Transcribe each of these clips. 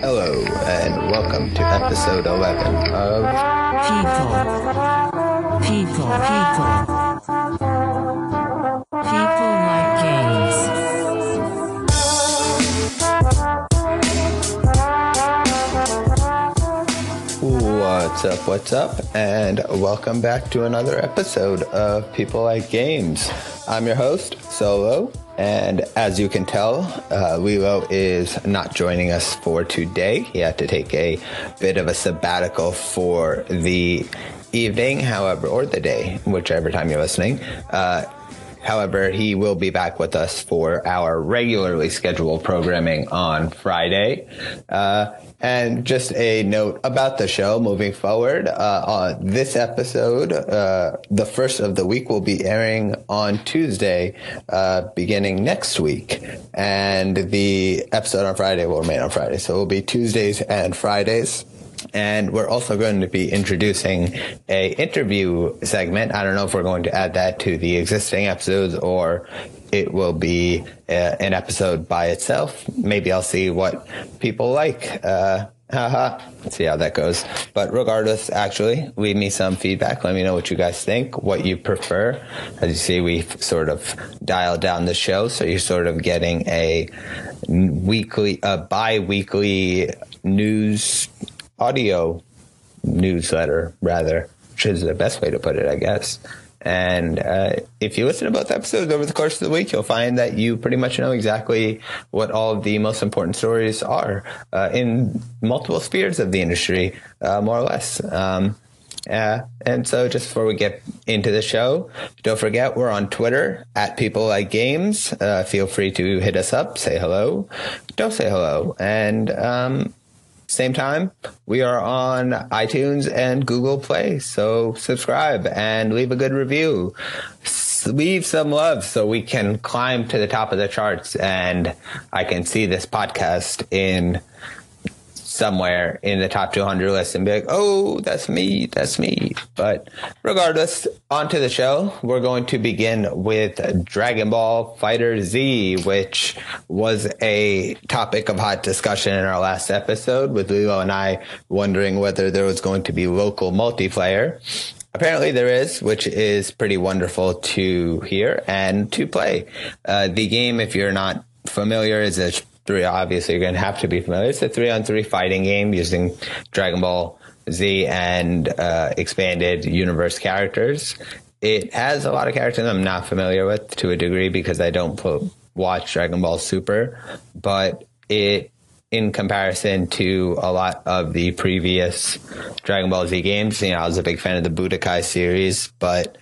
Hello, and welcome to episode 11 of People. People. People. People like games. What's Up, What's Up, and welcome back to another episode of People Like Games. I'm your host, Solo, and as you can tell, uh, Lilo is not joining us for today. He had to take a bit of a sabbatical for the evening, however, or the day, whichever time you're listening. Uh, However, he will be back with us for our regularly scheduled programming on Friday. Uh, and just a note about the show moving forward. Uh, on this episode, uh, the first of the week will be airing on Tuesday, uh, beginning next week. And the episode on Friday will remain on Friday. So it will be Tuesdays and Fridays and we're also going to be introducing a interview segment. I don't know if we're going to add that to the existing episodes or it will be uh, an episode by itself. Maybe I'll see what people like. Uh, haha. See how that goes. But regardless, actually, leave me some feedback. Let me know what you guys think, what you prefer. As you see, we've sort of dialed down the show, so you're sort of getting a weekly, a bi-weekly news audio newsletter, rather, which is the best way to put it, I guess. And uh, if you listen to both episodes over the course of the week, you'll find that you pretty much know exactly what all the most important stories are uh, in multiple spheres of the industry, uh, more or less. Um, uh, and so just before we get into the show, don't forget we're on Twitter at People Like Games. Uh, feel free to hit us up, say hello, don't say hello, and um, same time, we are on iTunes and Google Play. So subscribe and leave a good review. Leave some love so we can climb to the top of the charts and I can see this podcast in somewhere in the top 200 list and be like, oh, that's me, that's me. But regardless, on to the show. We're going to begin with Dragon Ball FighterZ, which was a topic of hot discussion in our last episode with Lilo and I wondering whether there was going to be local multiplayer. Apparently there is, which is pretty wonderful to hear and to play. Uh, the game, if you're not familiar, is a three. Obviously, you're going to have to be familiar. It's a three-on-three fighting game using Dragon Ball Z and uh, expanded universe characters. It has a lot of characters I'm not familiar with to a degree because I don't put, watch Dragon Ball Super, but it in comparison to a lot of the previous Dragon Ball Z games. You know, I was a big fan of the Budokai series, but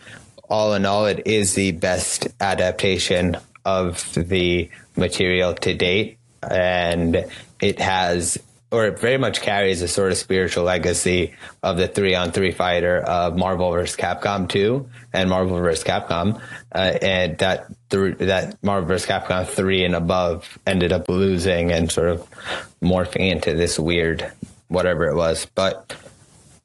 all in all, it is the best adaptation of the material to date. And it has, or it very much carries a sort of spiritual legacy of the three on three fighter of Marvel vs. Capcom 2 and Marvel vs. Capcom. Uh, and that, th- that Marvel vs. Capcom 3 and above ended up losing and sort of morphing into this weird whatever it was. But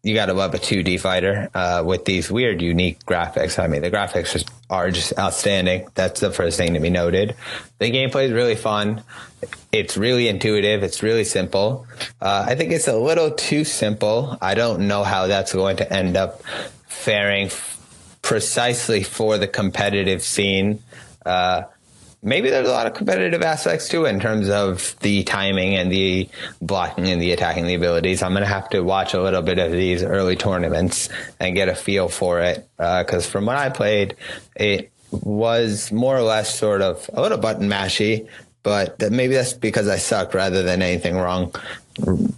you got to love a 2D fighter uh, with these weird, unique graphics. I mean, the graphics are just outstanding. That's the first thing to be noted. The gameplay is really fun. It's really intuitive. It's really simple. Uh, I think it's a little too simple. I don't know how that's going to end up faring f- precisely for the competitive scene. Uh, maybe there's a lot of competitive aspects to it in terms of the timing and the blocking and the attacking the abilities. I'm going to have to watch a little bit of these early tournaments and get a feel for it. Because from what I played, it was more or less sort of a little button mashy, but that maybe that's because I suck rather than anything wrong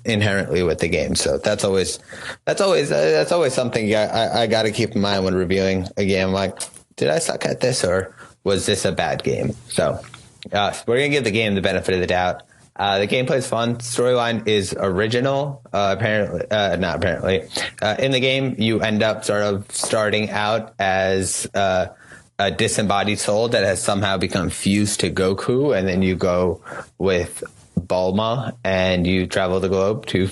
inherently with the game. So that's always that's always uh, that's always something I, I, I got to keep in mind when reviewing a game. Like, did I suck at this or was this a bad game? So uh, we're gonna give the game the benefit of the doubt. Uh, the gameplay is fun. Storyline is original. Uh, apparently, uh, not apparently. Uh, in the game, you end up sort of starting out as uh, a disembodied soul that has somehow become fused to Goku, and then you go with Bulma and you travel the globe to,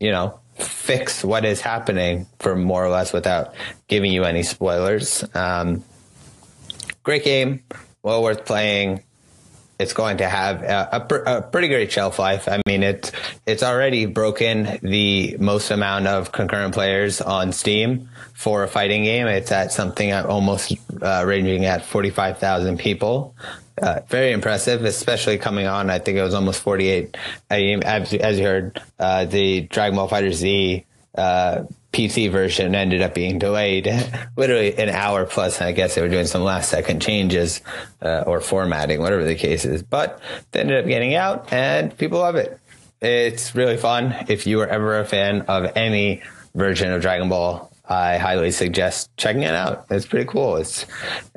you know, fix what is happening for more or less without giving you any spoilers. Um, great game, well worth playing. it's going to have a, a, pr- a, pretty great shelf life. I mean, it's it's already broken the most amount of concurrent players on Steam for a fighting game. It's at something at almost uh, ranging at forty five thousand people. Uh, very impressive, especially coming on. I think it was almost 48. as, as you heard, uh, the Dragon Ball FighterZ uh, PC version ended up being delayed literally an hour plus. I guess they were doing some last second changes uh, or formatting, whatever the case is. But they ended up getting out and people love it. It's really fun. If you are ever a fan of any version of Dragon Ball, I highly suggest checking it out. It's pretty cool. It's,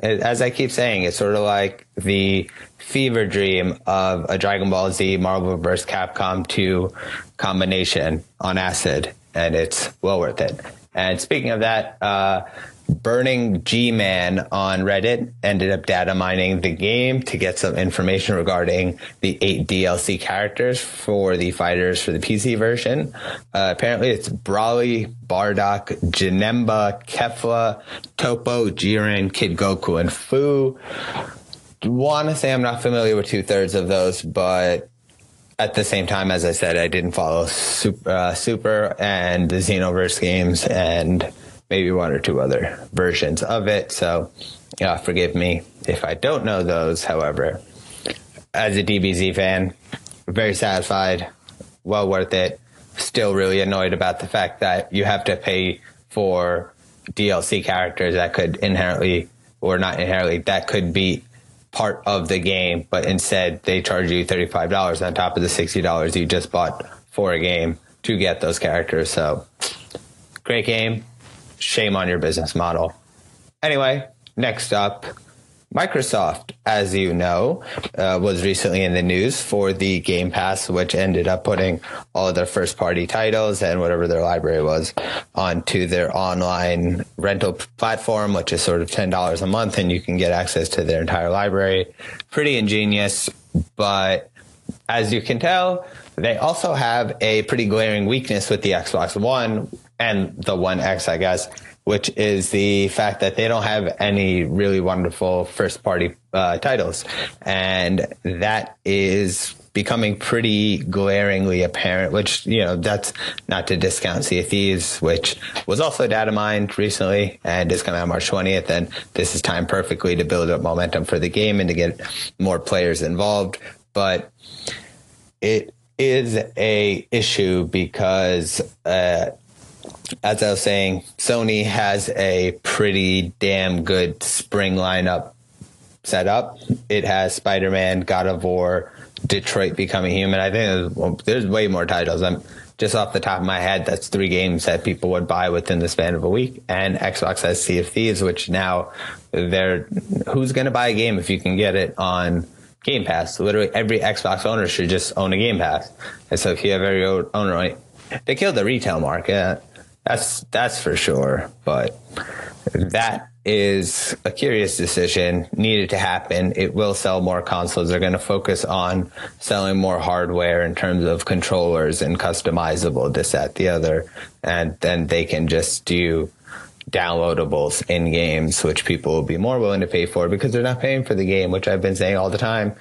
it, as I keep saying, it's sort of like the fever dream of a Dragon Ball Z Marvel vs. Capcom 2 combination on acid and it's well worth it. And speaking of that, uh, Burning G Man on Reddit ended up data mining the game to get some information regarding the eight DLC characters for the fighters for the PC version. Uh, apparently, it's Broly, Bardock, Janemba, Kefla, Toppo, Jiren, Kid Goku, and Fu. Want to say I'm not familiar with two thirds of those, but at the same time, as I said, I didn't follow Super, uh, Super and the Xenoverse games and maybe one or two other versions of it. So, uh, forgive me if I don't know those. However, as a DBZ fan, very satisfied, well worth it. Still really annoyed about the fact that you have to pay for DLC characters that could inherently, or not inherently, that could be part of the game, but instead they charge you $35 on top of the $60 you just bought for a game to get those characters. So great game. Shame on your business model. Anyway, next up, Microsoft, as you know, uh, was recently in the news for the Game Pass, which ended up putting all of their first party titles and whatever their library was onto their online rental platform, which is sort of $10 a month, and you can get access to their entire library. Pretty ingenious, but as you can tell, they also have a pretty glaring weakness with the Xbox One and the One X, I guess which is the fact that they don't have any really wonderful first party uh, titles. And that is becoming pretty glaringly apparent, which, you know, that's not to discount Sea of Thieves, which was also data mined recently and is coming out March 20th. And this is time perfectly to build up momentum for the game and to get more players involved. But it is a issue because, uh, as I was saying, Sony has a pretty damn good spring lineup set up. It has Spider Man, God of War, Detroit Becoming Human. I think there's, there's, way more titles. I'm just off the top of my head. That's three games that people would buy within the span of a week. And Xbox has Sea of Thieves, which now they're who's going to buy a game if you can get it on Game Pass? Literally every Xbox owner should just own a Game Pass. And so if you have every owner, they killed the retail market. That's that's for sure. But that is a curious decision needed to happen. It will sell more consoles. They're going to focus on selling more hardware in terms of controllers and customizable this, that, the other. And then they can just do downloadables in games, which people will be more willing to pay for because they're not paying for the game, which I've been saying all the time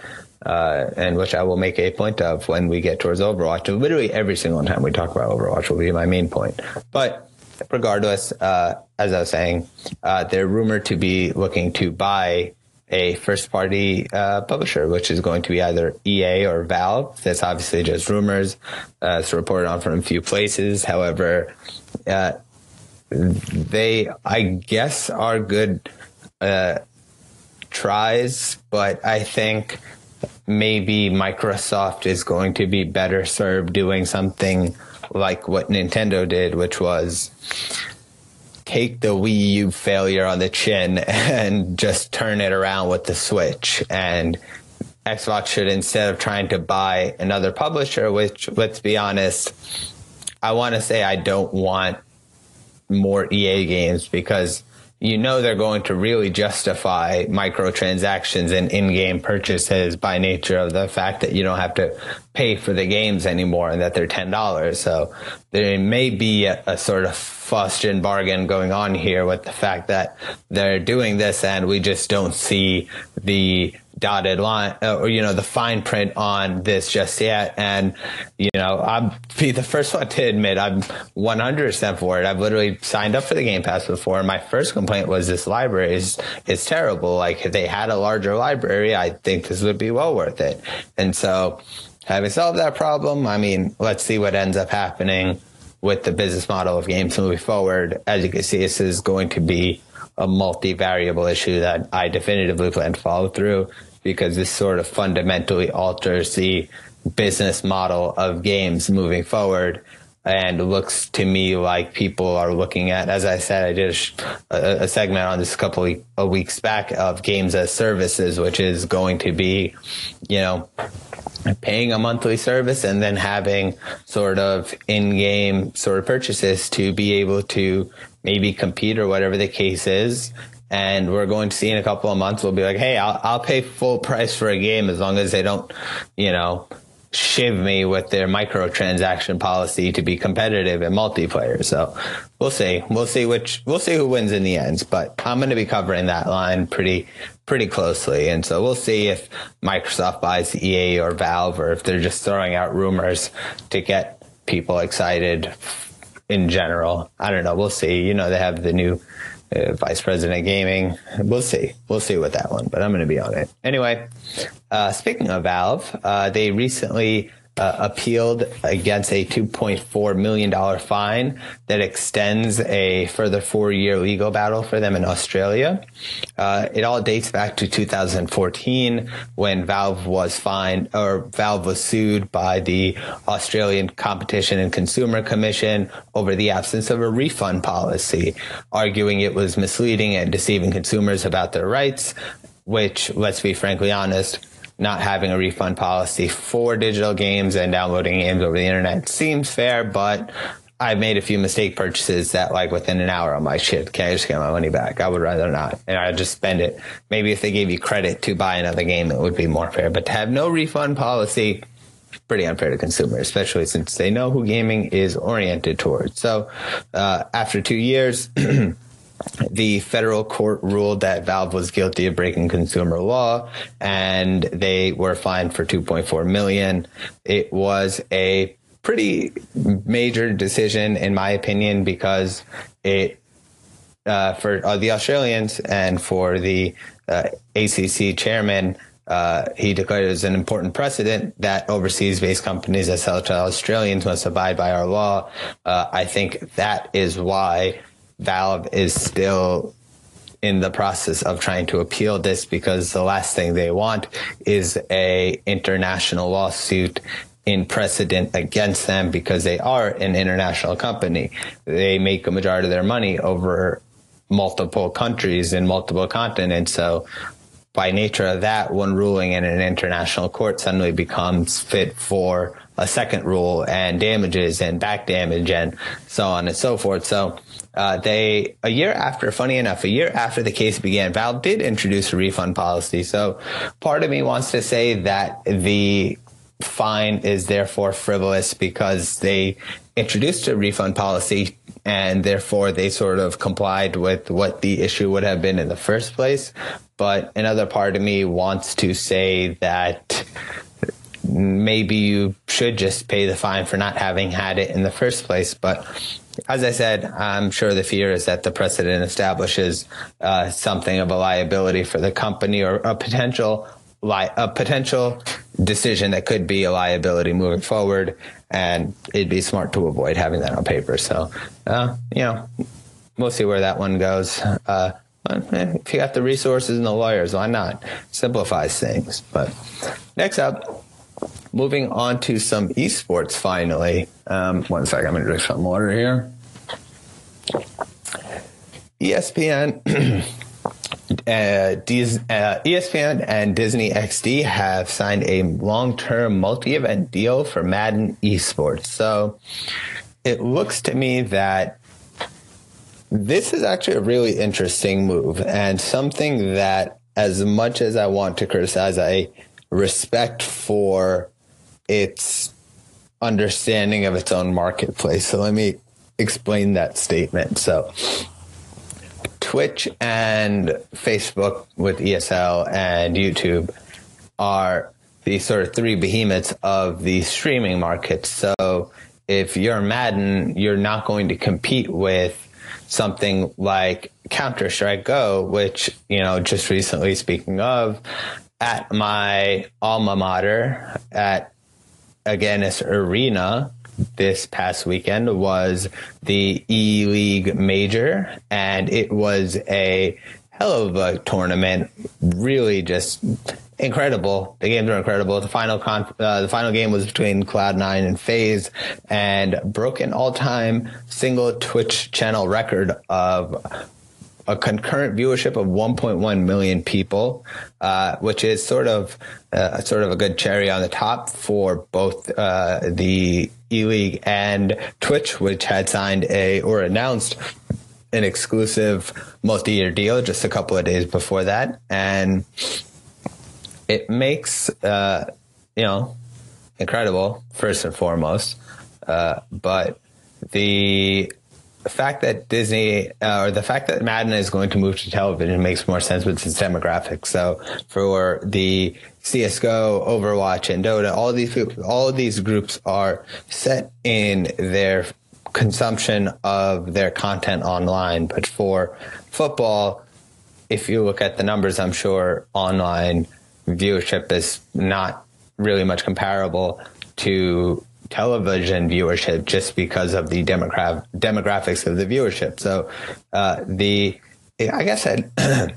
uh, and which I will make a point of when we get towards Overwatch. And literally every single time we talk about Overwatch will be my main point. But regardless, uh, as I was saying, uh, they're rumored to be looking to buy a first party uh, publisher, which is going to be either EA or Valve. That's obviously just rumors. Uh, it's reported on from a few places. However, uh, they, I guess, are good uh, tries, but I think maybe Microsoft is going to be better served doing something like what Nintendo did, which was take the Wii U failure on the chin and just turn it around with the Switch. And Xbox should, instead of trying to buy another publisher, which let's be honest, I want to say I don't want more EA games because you know they're going to really justify microtransactions and in-game purchases by nature of the fact that you don't have to pay for the games anymore and that they're ten dollars. So there may be a, a, sort of Faustian bargain going on here with the fact that they're doing this and we just don't see the dotted line uh, or you know the fine print on this just yet. And you know i'll be the first one to admit i'm 100% for it. I've literally signed up for the game pass before. And my first complaint was this library is is terrible. Like if they had a larger library i think this would be well worth it. And so having solved that problem i mean let's see what ends up happening with the business model of games moving forward. As you can see this is going to be a multi-variable issue that i definitively plan to follow through because this sort of fundamentally alters the business model of games moving forward and looks to me like people are looking at as i said i did a, a segment on this a couple of weeks back of games as services which is going to be you know paying a monthly service and then having sort of in-game sort of purchases to be able to maybe compete or whatever the case is and we're going to see in a couple of months we'll be like hey i'll, I'll pay full price for a game as long as they don't you know shiv me with their microtransaction policy to be competitive in multiplayer. So we'll see. We'll see which we'll see who wins in the end but i'm going to be covering that line pretty pretty closely. And so we'll see if microsoft buys ea or valve or if they're just throwing out rumors to get people excited in general. I don't know. We'll see. You know they have the new uh, vice president gaming. We'll see. We'll see with that one, but I'm going to be on it. Anyway, uh, speaking of Valve, uh, they recently uh, appealed against a $2.4 million fine that extends a further four year legal battle for them in Australia. Uh, it all dates back to 2014 when Valve was fined or Valve was sued by the Australian Competition and Consumer Commission over the absence of a refund policy, arguing it was misleading and deceiving consumers about their rights, which, let's be frankly honest, not having a refund policy for digital games and downloading games over the internet seems fair, but I've made a few mistake purchases that like within an hour I'm like, shit, can I just get my money back? I would rather not. And I'd just spend it. Maybe if they gave you credit to buy another game, it would be more fair. But to have no refund policy, pretty unfair to consumers, especially since they know who gaming is oriented towards. So uh, after two years, the federal court ruled that Valve was guilty of breaking consumer law and they were fined for 2.4 million. It was a pretty major decision in my opinion because it uh, for uh, the Australians and for the uh, ACC chairman uh, he declared it as an important precedent that overseas based companies that sell to Australians must abide by our law. Uh, I think that is why Valve is still in the process of trying to appeal this because the last thing they want is a international lawsuit in precedent against them because they are an international company. They make a majority of their money over multiple countries in multiple continents. So by nature of that, one ruling in an international court suddenly becomes fit for a second rule and damages and back damage and so on and so forth. So uh, they a year after, funny enough, a year after the case began, Valve did introduce a refund policy. So part of me wants to say that the fine is therefore frivolous because they introduced a refund policy and therefore they sort of complied with what the issue would have been in the first place. But another part of me wants to say that maybe you should just pay the fine for not having had it in the first place. But as I said, I'm sure the fear is that the precedent establishes uh, something of a liability for the company or a potential li- a potential decision that could be a liability moving forward, and it'd be smart to avoid having that on paper. So, uh, you know, we'll see where that one goes. Uh, if you got the resources and the lawyers, why not? Simplifies things. But next up, moving on to some esports finally. Um, one second, I'm going to drink some water here. ESPN. Uh, uh, ESPN and Disney XD have signed a long-term multi-event deal for Madden esports. So it looks to me that this is actually a really interesting move and something that, as much as I want to criticize, I respect for its understanding of its own marketplace. So let me explain that statement. So Twitch and Facebook with ESL and YouTube are the sort of three behemoths of the streaming market. So if you're Madden, you're not going to compete with something like Counter Strike Go, which, you know, just recently speaking of, at my alma mater at Agganis Arena this past weekend was the E League Major, and it was a hell of a tournament. Really, just incredible. The games were incredible. The final con- uh, the final game was between Cloud9 and FaZe, and broke an all time single Twitch channel record of a concurrent viewership of 1.1 million people, uh, which is sort of uh, sort of a good cherry on the top for both uh, the E League and Twitch, which had signed a or announced an exclusive multi-year deal just a couple of days before that, and it makes uh, you know incredible first and foremost, uh, but the fact that Disney uh, or the fact that Madden is going to move to television makes more sense with its demographics. So for the CS:GO, Overwatch, and Dota, all these all these groups are set in their consumption of their content online. But for football, if you look at the numbers, I'm sure online viewership is not really much comparable to television viewership just because of the demogra- demographics of the viewership. So uh, the I guess it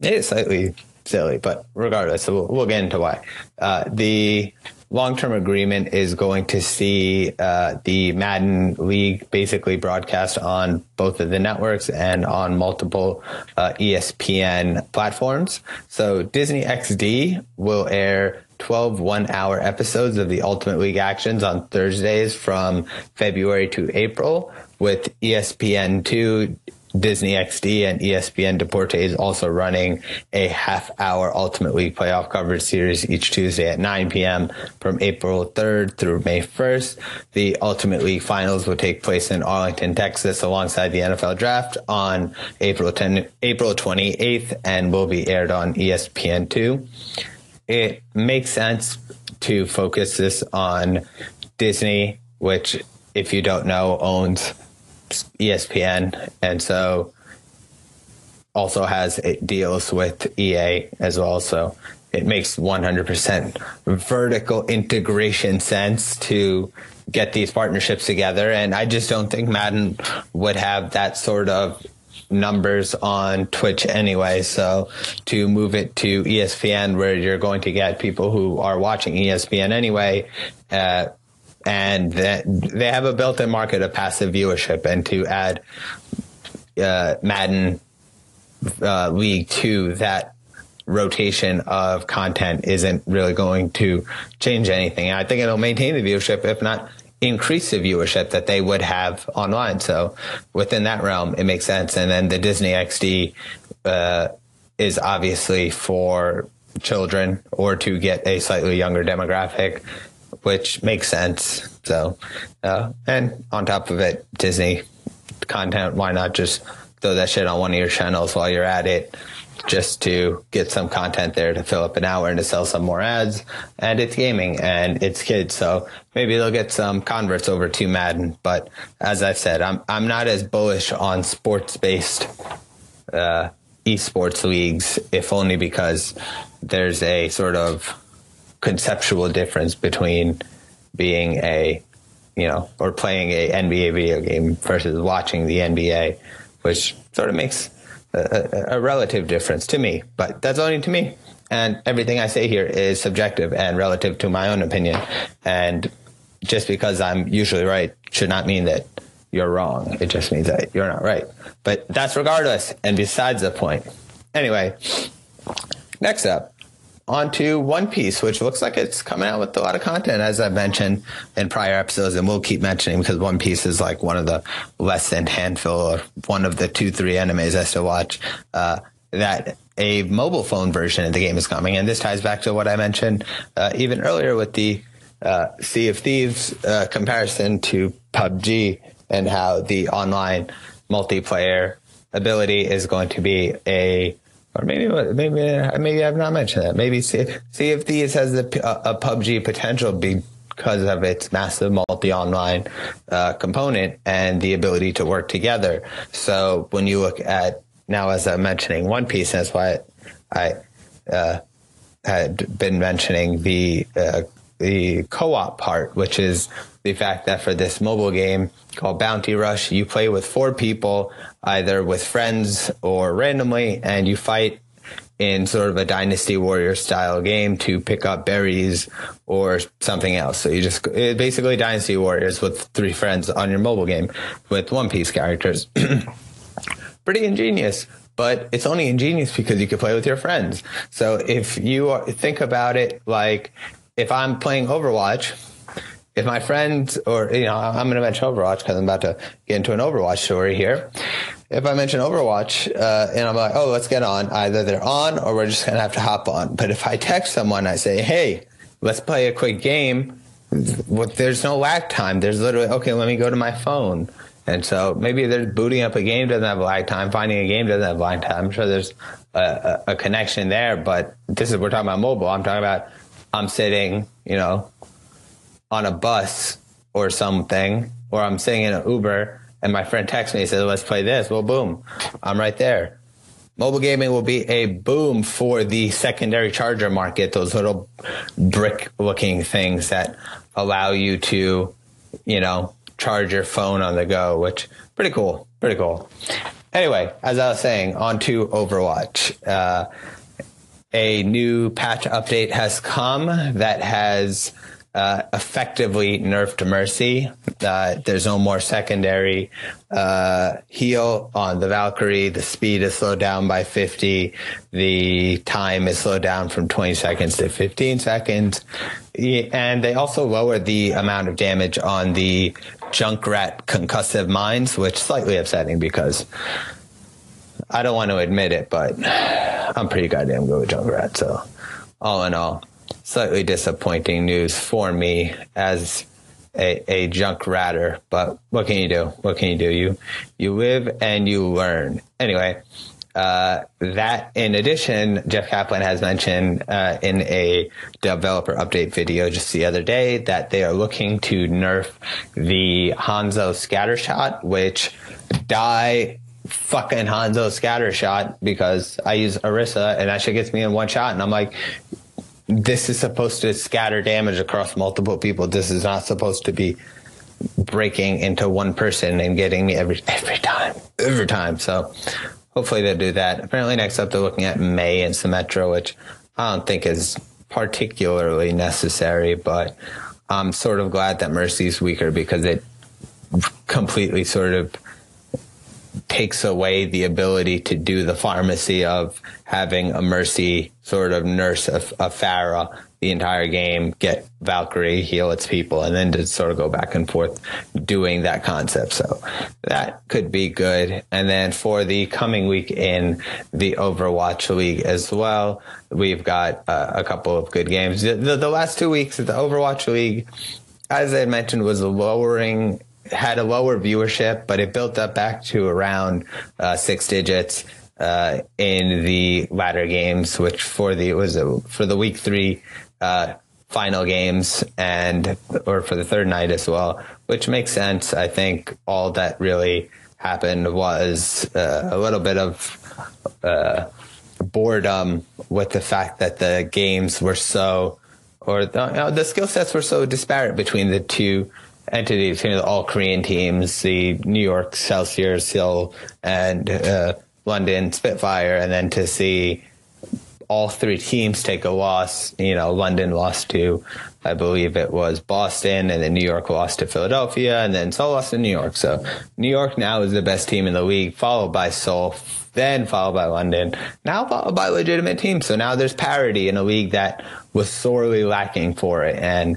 is slightly silly, but regardless, we'll, we'll get into why. Uh, the long-term agreement is going to see uh, the Madden League basically broadcast on both of the networks and on multiple uh, ESPN platforms. So Disney XD will air 12 one hour episodes of the Ultimate League actions on Thursdays from February to April with ESPN2 Disney XD and ESPN Deportes also running a half hour Ultimate League playoff coverage series each Tuesday at 9 p.m. from April 3rd through May 1st. The Ultimate League finals will take place in Arlington, Texas alongside the NFL draft on April 10, April 28th and will be aired on ESPN2. It makes sense to focus this on Disney, which if you don't know owns ESPN, and so also has deals with EA as well. So it makes 100% vertical integration sense to get these partnerships together. And I just don't think Madden would have that sort of numbers on Twitch anyway. So to move it to ESPN, where you're going to get people who are watching ESPN anyway, uh, and that they have a built-in market of passive viewership, and to add uh, Madden uh, League to that rotation of content isn't really going to change anything. I think it'll maintain the viewership, if not increase the viewership that they would have online. So within that realm, it makes sense. And then the Disney XD uh, is obviously for children or to get a slightly younger demographic which makes sense. So, uh, and on top of it, Disney content, why not just throw that shit on one of your channels while you're at it? Just to get some content there to fill up an hour and to sell some more ads. And it's gaming and it's kids. So maybe they'll get some converts over to Madden. But as I've said, I'm, I'm not as bullish on sports based, uh, esports leagues, if only because there's a sort of conceptual difference between being a, you know, or playing a NBA video game versus watching the NBA, which sort of makes a, relative difference to me. But that's only to me. And everything I say here is subjective and relative to my own opinion. And just because I'm usually right should not mean that you're wrong. It just means that you're not right. But that's regardless and besides the point. Anyway, next up, on to One Piece, which looks like it's coming out with a lot of content, as I've mentioned in prior episodes, and we'll keep mentioning because One Piece is like one of the less than handful or one of the two, three animes I still watch. Uh, that a mobile phone version of the game is coming, and this ties back to what I mentioned uh, even earlier with the uh, Sea of Thieves uh, comparison to PUBG and how the online multiplayer ability is going to be a or maybe maybe maybe I've not mentioned that. Maybe see, Sea of Thieves has a, a PUBG potential because of its massive multi-online uh, component and the ability to work together. So when you look at now, as I'm mentioning One Piece, that's why I uh, had been mentioning the uh, the co-op part, which is the fact that for this mobile game called Bounty Rush, you play with four people, either with friends or randomly, and you fight in sort of a Dynasty Warrior style game to pick up berries or something else. So you just basically Dynasty Warriors with three friends on your mobile game with One Piece characters. Pretty ingenious, but it's only ingenious because you can play with your friends. So if you are, think about it like if I'm playing Overwatch, if my friends or you know i'm going to mention overwatch because i'm about to get into an overwatch story here. If i mention overwatch uh, and i'm like oh let's get on either they're on or we're just going to have to hop on. But if i text someone i say hey let's play a quick game. There's no lag time. There's literally okay let me go to my phone. And so maybe there's booting up a game doesn't have lag time. Finding a game doesn't have lag time. I'm sure there's a, a, a connection there but this is we're talking about mobile. I'm talking about i'm sitting you know on a bus or something, or I'm sitting in an Uber and my friend texts me and says, let's play this. Well, boom, I'm right there. Mobile gaming will be a boom for the secondary charger market, those little brick looking things that allow you to, you know, charge your phone on the go, which pretty cool, pretty cool. Anyway, as I was saying, on to Overwatch. Uh, a new patch update has come that has uh, effectively nerfed Mercy. Uh, there's no more secondary uh, heal on the Valkyrie. The speed is slowed down by 50. The time is slowed down from 20 seconds to 15 seconds. And they also lowered the amount of damage on the Junkrat concussive mines, which is slightly upsetting because I don't want to admit it, but I'm pretty goddamn good with Junkrat. So all in all, slightly disappointing news for me as a, a junk ratter, but what can you do? What can you do? You you live and you learn. Anyway, uh, that in addition, Jeff Kaplan has mentioned uh, in a developer update video just the other day that they are looking to nerf the Hanzo scatter shot, which die fucking Hanzo scatter shot because I use Orisa and that shit gets me in one shot and I'm like, this is supposed to scatter damage across multiple people. This is not supposed to be breaking into one person and getting me every every time, every time. So hopefully they'll do that. Apparently next up they're looking at Mei and Symmetra, which I don't think is particularly necessary, but I'm sort of glad that Mercy's weaker because it completely sort of takes away the ability to do the pharmacy of having a Mercy sort of nurse a, a the entire game, get Valkyrie, heal its people, and then to sort of go back and forth doing that concept. So that could be good. And then for the coming week in the Overwatch League as well, we've got uh, a couple of good games. The, the, the last two weeks of the Overwatch League, as I mentioned, was lowering had a lower viewership, but it built up back to around uh, six digits uh, in the latter games, which for the was it, for the week three uh, final games and or for the third night as well, which makes sense. I think all that really happened was uh, a little bit of uh, boredom with the fact that the games were so or the, you know, the skill sets were so disparate between the two entities, you know, all Korean teams, the New York Excelsior, Seoul, and uh, London Spitfire, and then to see all three teams take a loss. You know, London lost to, I believe it was Boston, and then New York lost to Philadelphia, and then Seoul lost to New York. So New York now is the best team in the league, followed by Seoul, then followed by London, now followed by legitimate teams. So now there's parity in a league that was sorely lacking for it, and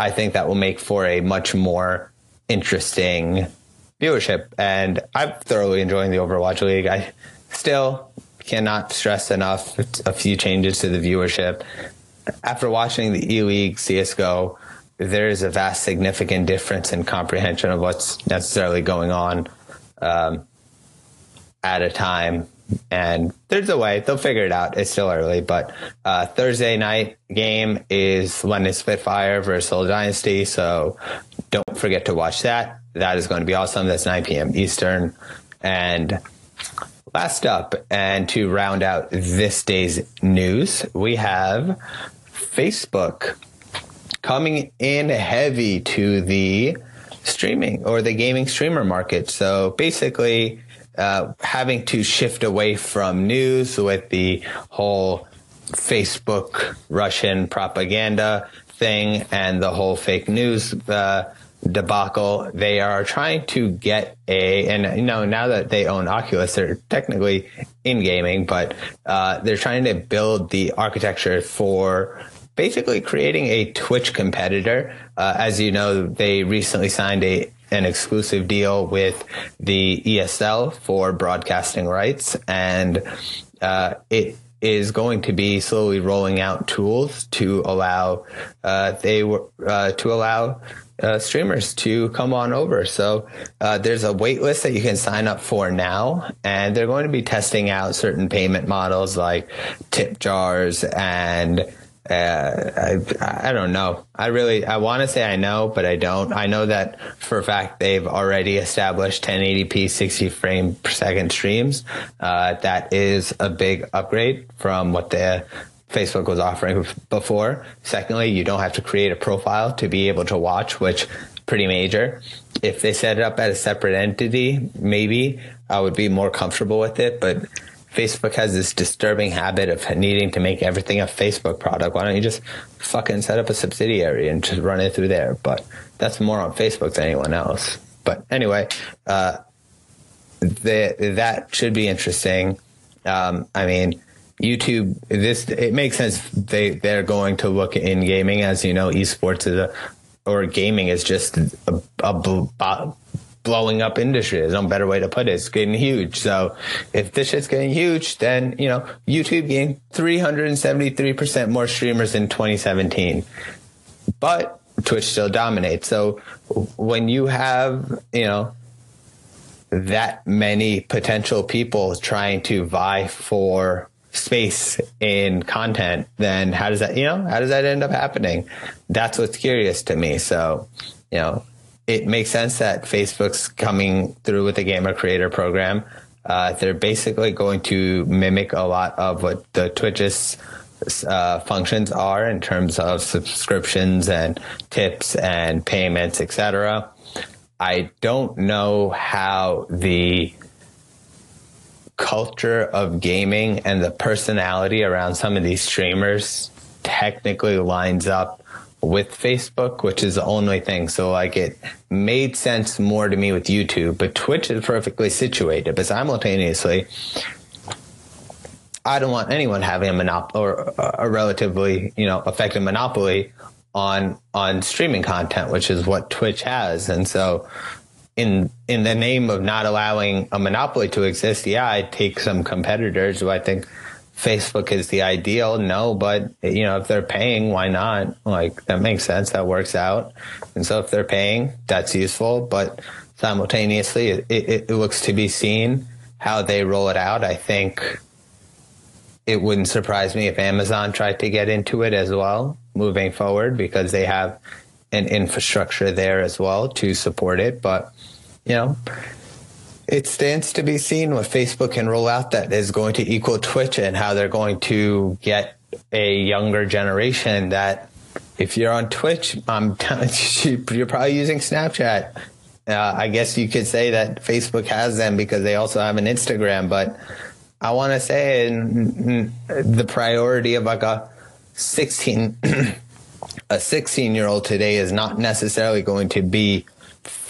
I think that will make for a much more interesting viewership. And I'm thoroughly enjoying the Overwatch League. I still cannot stress enough a few changes to the viewership. After watching the E League CSGO, there is a vast, significant difference in comprehension of what's necessarily going on um, at a time and there's a way they'll figure it out. It's still early, but uh, Thursday night game is London Spitfire versus Dynasty. So don't forget to watch that. That is going to be awesome. That's 9 p.m. Eastern. And last up, and to round out this day's news, we have Facebook coming in heavy to the streaming or the gaming streamer market. So basically, uh, having to shift away from news with the whole Facebook Russian propaganda thing and the whole fake news uh, debacle. They are trying to get a, and you know, now that they own Oculus, they're technically in gaming, but uh, they're trying to build the architecture for basically creating a Twitch competitor. Uh, as you know, they recently signed a an exclusive deal with the ESL for broadcasting rights, and uh, it is going to be slowly rolling out tools to allow uh, they uh, to allow uh, streamers to come on over. So uh, there's a wait list that you can sign up for now, and they're going to be testing out certain payment models like tip jars and uh, I, I don't know. I really, I want to say I know, but I don't. I know that for a fact they've already established 1080p 60 frame per second streams. Uh, that is a big upgrade from what the Facebook was offering before. Secondly, you don't have to create a profile to be able to watch, which pretty major. If they set it up as a separate entity, maybe I would be more comfortable with it, but Facebook has this disturbing habit of needing to make everything a Facebook product. Why don't you just fucking set up a subsidiary and just run it through there? But that's more on Facebook than anyone else. But anyway, uh, the, that should be interesting. Um, I mean, YouTube, this, it makes sense. They, they're going to look in gaming. As you know, esports is a, or gaming is just a, a blowing up industry. There's no better way to put it. It's getting huge. So if this shit's getting huge, then, you know, YouTube gained 373% more streamers in 2017. But Twitch still dominates. So when you have, you know, that many potential people trying to vie for space in content, then how does that, you know, how does that end up happening? That's what's curious to me. So, you know, it makes sense that Facebook's coming through with the gamer creator program. Uh, they're basically going to mimic a lot of what the Twitch's uh, functions are in terms of subscriptions and tips and payments, etc. I don't know how the culture of gaming and the personality around some of these streamers technically lines up with Facebook, which is the only thing. So like it made sense more to me with YouTube, but Twitch is perfectly situated. But simultaneously, I don't want anyone having a monopoly or a relatively, you know, effective monopoly on on streaming content, which is what Twitch has. And so in in the name of not allowing a monopoly to exist, yeah, I take some competitors who I think Facebook is the ideal. No, but you know, if they're paying, why not? Like that makes sense. That works out. And so if they're paying, that's useful. But simultaneously, it, it, it looks to be seen how they roll it out. I think it wouldn't surprise me if Amazon tried to get into it as well moving forward because they have an infrastructure there as well to support it. But, you know, it stands to be seen what Facebook can roll out that is going to equal Twitch and how they're going to get a younger generation that if you're on Twitch, I'm you're probably using Snapchat. Uh, I guess you could say that Facebook has them because they also have an Instagram, but I want to say in the priority of like a 16 a 16 year old today is not necessarily going to be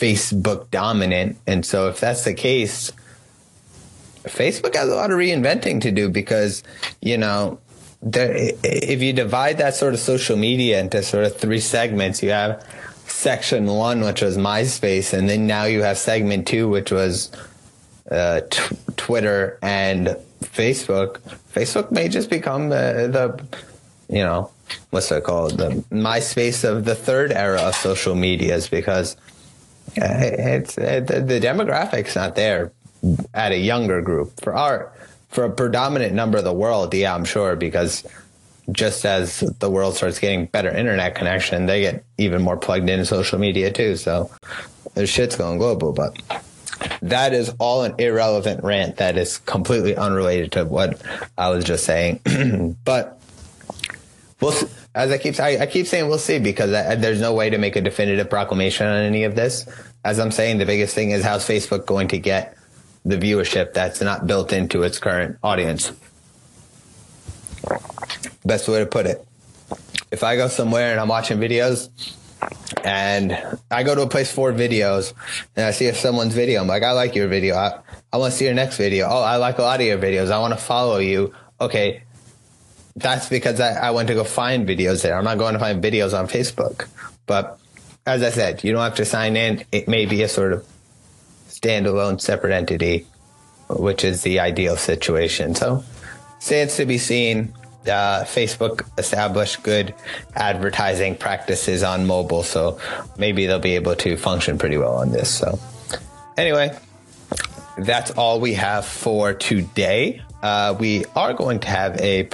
Facebook dominant. And so if that's the case, Facebook has a lot of reinventing to do because, you know, there, if you divide that sort of social media into sort of three segments, you have section one, which was MySpace, and then now you have segment two, which was uh, t- Twitter and Facebook. Facebook may just become the, the you know, what's it called? The MySpace of the third era of social medias because it's uh, it, the demographics not there at a younger group for our for a predominant number of the world, yeah, I'm sure because just as the world starts getting better internet connection, they get even more plugged into social media too. So their shit's going global, but that is all an irrelevant rant that is completely unrelated to what I was just saying. but we'll, as I keep, I, I, keep saying we'll see because I, there's no way to make a definitive proclamation on any of this. As I'm saying, the biggest thing is how's Facebook going to get the viewership that's not built into its current audience. Best way to put it. If I go somewhere and I'm watching videos and I go to a place for videos and I see if someone's video, I'm like, I like your video. I, I want to see your next video. Oh, I like a lot of your videos. I want to follow you. Okay. That's because I, I went to go find videos there. I'm not going to find videos on Facebook. But as I said, you don't have to sign in. It may be a sort of standalone separate entity, which is the ideal situation. So stands to be seen uh, Facebook established good advertising practices on mobile, so maybe they'll be able to function pretty well on this. So, anyway, that's all we have for today. Uh, we are going to have a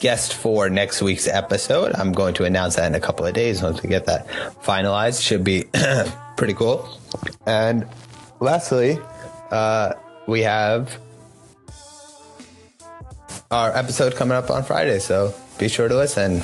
guest for next week's episode. I'm going to announce that in a couple of days once we get that finalized. Should be pretty cool. And lastly, uh, we have our episode coming up on Friday. So be sure to listen.